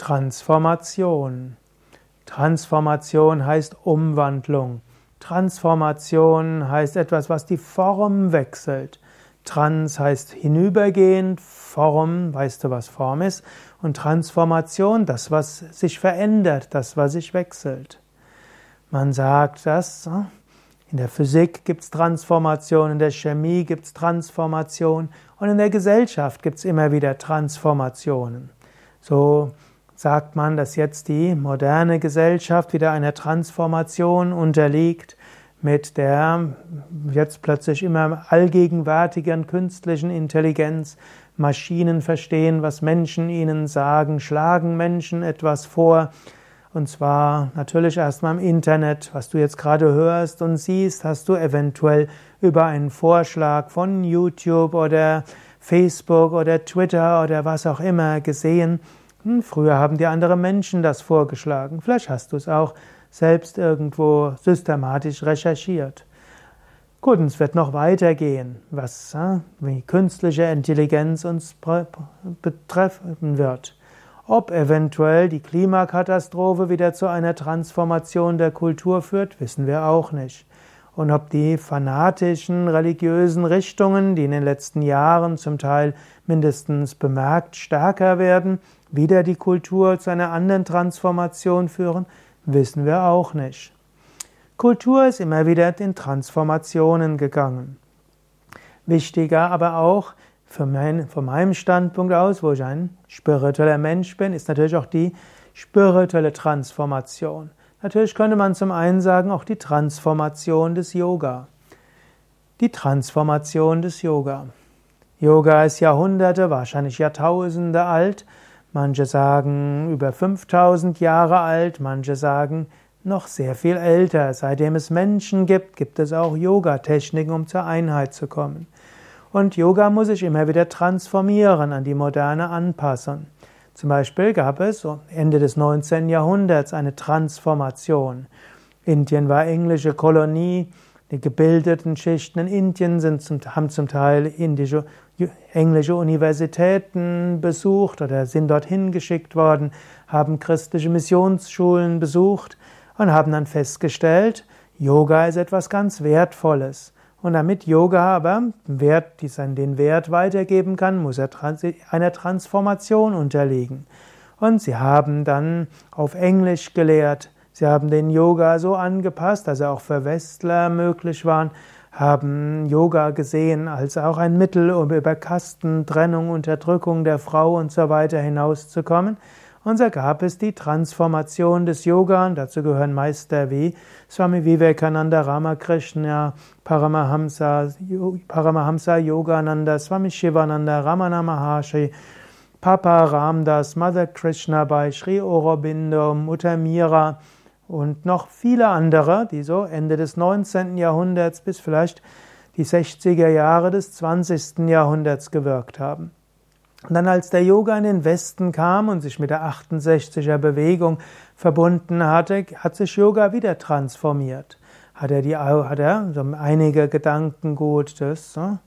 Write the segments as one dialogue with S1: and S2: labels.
S1: Transformation. Transformation heißt Umwandlung. Transformation heißt etwas, was die Form wechselt. Trans heißt hinübergehend, Form, weißt du, was Form ist? Und Transformation, das, was sich verändert, das, was sich wechselt. Man sagt das, in der Physik gibt es Transformation, in der Chemie gibt es Transformation und in der Gesellschaft gibt es immer wieder Transformationen. So sagt man, dass jetzt die moderne Gesellschaft wieder einer Transformation unterliegt mit der jetzt plötzlich immer allgegenwärtigen künstlichen Intelligenz. Maschinen verstehen, was Menschen ihnen sagen, schlagen Menschen etwas vor. Und zwar natürlich erstmal im Internet, was du jetzt gerade hörst und siehst, hast du eventuell über einen Vorschlag von YouTube oder Facebook oder Twitter oder was auch immer gesehen. Hm, früher haben dir andere Menschen das vorgeschlagen. Vielleicht hast du es auch selbst irgendwo systematisch recherchiert. Gut, und es wird noch weitergehen, was wie künstliche Intelligenz uns betreffen wird. Ob eventuell die Klimakatastrophe wieder zu einer Transformation der Kultur führt, wissen wir auch nicht. Und ob die fanatischen religiösen Richtungen, die in den letzten Jahren zum Teil mindestens bemerkt stärker werden, wieder die Kultur zu einer anderen Transformation führen, wissen wir auch nicht. Kultur ist immer wieder in Transformationen gegangen. Wichtiger aber auch mein, von meinem Standpunkt aus, wo ich ein spiritueller Mensch bin, ist natürlich auch die spirituelle Transformation. Natürlich könnte man zum einen sagen, auch die Transformation des Yoga. Die Transformation des Yoga. Yoga ist Jahrhunderte, wahrscheinlich Jahrtausende alt. Manche sagen über 5000 Jahre alt, manche sagen noch sehr viel älter. Seitdem es Menschen gibt, gibt es auch Yoga-Techniken, um zur Einheit zu kommen. Und Yoga muss sich immer wieder transformieren, an die Moderne anpassen. Zum Beispiel gab es Ende des 19. Jahrhunderts eine Transformation. Indien war englische Kolonie. Die gebildeten Schichten in Indien sind zum, haben zum Teil indische, englische Universitäten besucht oder sind dorthin geschickt worden, haben christliche Missionsschulen besucht und haben dann festgestellt, Yoga ist etwas ganz Wertvolles. Und damit Yoga aber Wert, den Wert weitergeben kann, muss er einer Transformation unterliegen. Und sie haben dann auf Englisch gelehrt. Sie haben den Yoga so angepasst, dass er auch für Westler möglich war, haben Yoga gesehen als auch ein Mittel, um über Kasten, Trennung, Unterdrückung der Frau und so weiter hinauszukommen. Und so gab es die Transformation des Yoga, und dazu gehören Meister wie Swami Vivekananda Ramakrishna, Paramahamsa, Paramahamsa Yogananda, Swami Shivananda, Ramana Maharshi, Papa Ramdas, Mother Krishna bei Sri Aurobindo, Mutter Mira und noch viele andere, die so Ende des 19. Jahrhunderts bis vielleicht die 60er Jahre des 20. Jahrhunderts gewirkt haben. Und dann als der Yoga in den Westen kam und sich mit der 68er Bewegung verbunden hatte, hat sich Yoga wieder transformiert. Hat er, die, hat er so einige Gedankengut des so,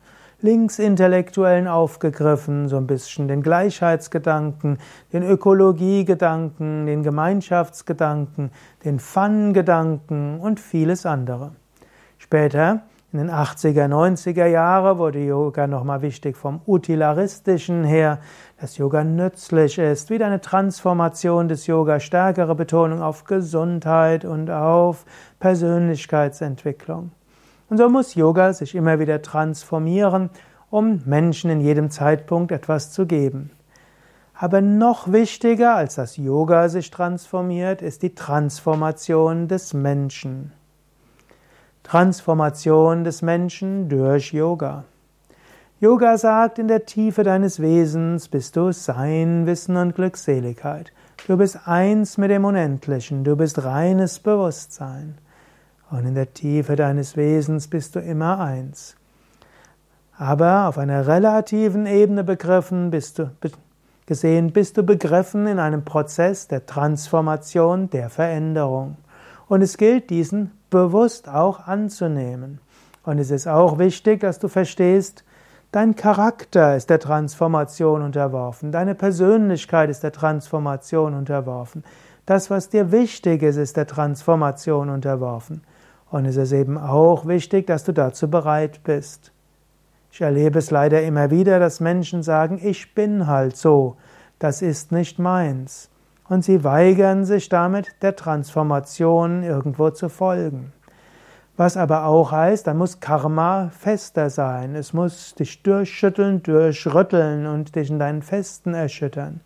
S1: Linksintellektuellen aufgegriffen, so ein bisschen den Gleichheitsgedanken, den Ökologiegedanken, den Gemeinschaftsgedanken, den Fun-Gedanken und vieles andere. Später in den 80er, 90er Jahre wurde Yoga nochmal wichtig vom Utilaristischen her, dass Yoga nützlich ist, wieder eine Transformation des Yoga, stärkere Betonung auf Gesundheit und auf Persönlichkeitsentwicklung. Und so muss Yoga sich immer wieder transformieren, um Menschen in jedem Zeitpunkt etwas zu geben. Aber noch wichtiger als das Yoga sich transformiert, ist die Transformation des Menschen. Transformation des Menschen durch Yoga. Yoga sagt, in der Tiefe deines Wesens bist du Sein, Wissen und Glückseligkeit. Du bist eins mit dem Unendlichen, du bist reines Bewusstsein. Und in der Tiefe deines Wesens bist du immer eins. Aber auf einer relativen Ebene begriffen bist du, gesehen bist du begriffen in einem Prozess der Transformation, der Veränderung. Und es gilt, diesen bewusst auch anzunehmen. Und es ist auch wichtig, dass du verstehst, Dein Charakter ist der Transformation unterworfen. Deine Persönlichkeit ist der Transformation unterworfen. Das, was dir wichtig ist, ist der Transformation unterworfen. Und es ist eben auch wichtig, dass du dazu bereit bist. Ich erlebe es leider immer wieder, dass Menschen sagen, ich bin halt so, das ist nicht meins. Und sie weigern sich damit, der Transformation irgendwo zu folgen. Was aber auch heißt, da muss Karma fester sein. Es muss dich durchschütteln, durchrütteln und dich in deinen Festen erschüttern.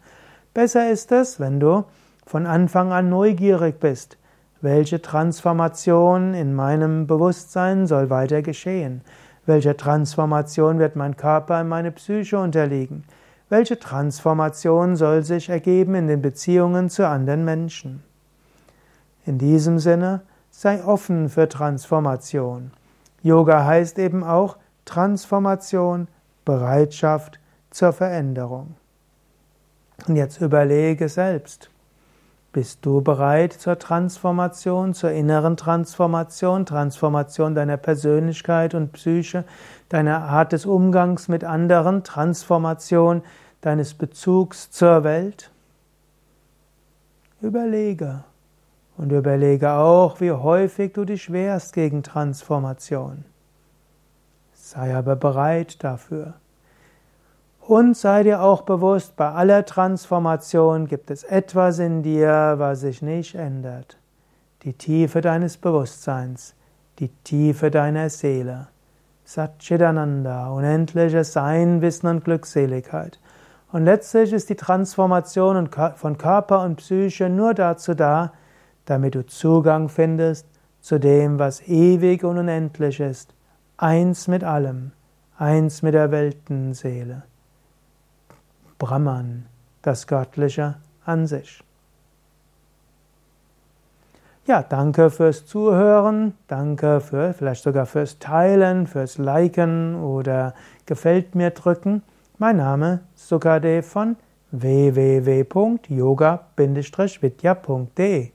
S1: Besser ist es, wenn du von Anfang an neugierig bist. Welche Transformation in meinem Bewusstsein soll weiter geschehen? Welche Transformation wird mein Körper in meine Psyche unterliegen? Welche Transformation soll sich ergeben in den Beziehungen zu anderen Menschen? In diesem Sinne, sei offen für Transformation. Yoga heißt eben auch Transformation, Bereitschaft zur Veränderung. Und jetzt überlege selbst, bist du bereit zur Transformation, zur inneren Transformation, Transformation deiner Persönlichkeit und Psyche, deiner Art des Umgangs mit anderen, Transformation deines Bezugs zur Welt? Überlege. Und überlege auch, wie häufig du dich wehrst gegen Transformation. Sei aber bereit dafür. Und sei dir auch bewusst, bei aller Transformation gibt es etwas in dir, was sich nicht ändert. Die Tiefe deines Bewusstseins, die Tiefe deiner Seele. Satchitananda, unendliches Sein, Wissen und Glückseligkeit. Und letztlich ist die Transformation von Körper und Psyche nur dazu da, damit du Zugang findest zu dem, was ewig und unendlich ist, eins mit allem, eins mit der Weltenseele. Brahman, das Göttliche an sich. Ja, danke fürs Zuhören, danke für vielleicht sogar fürs Teilen, fürs Liken oder gefällt mir drücken. Mein Name ist Sukadev von www.yoga-vidya.de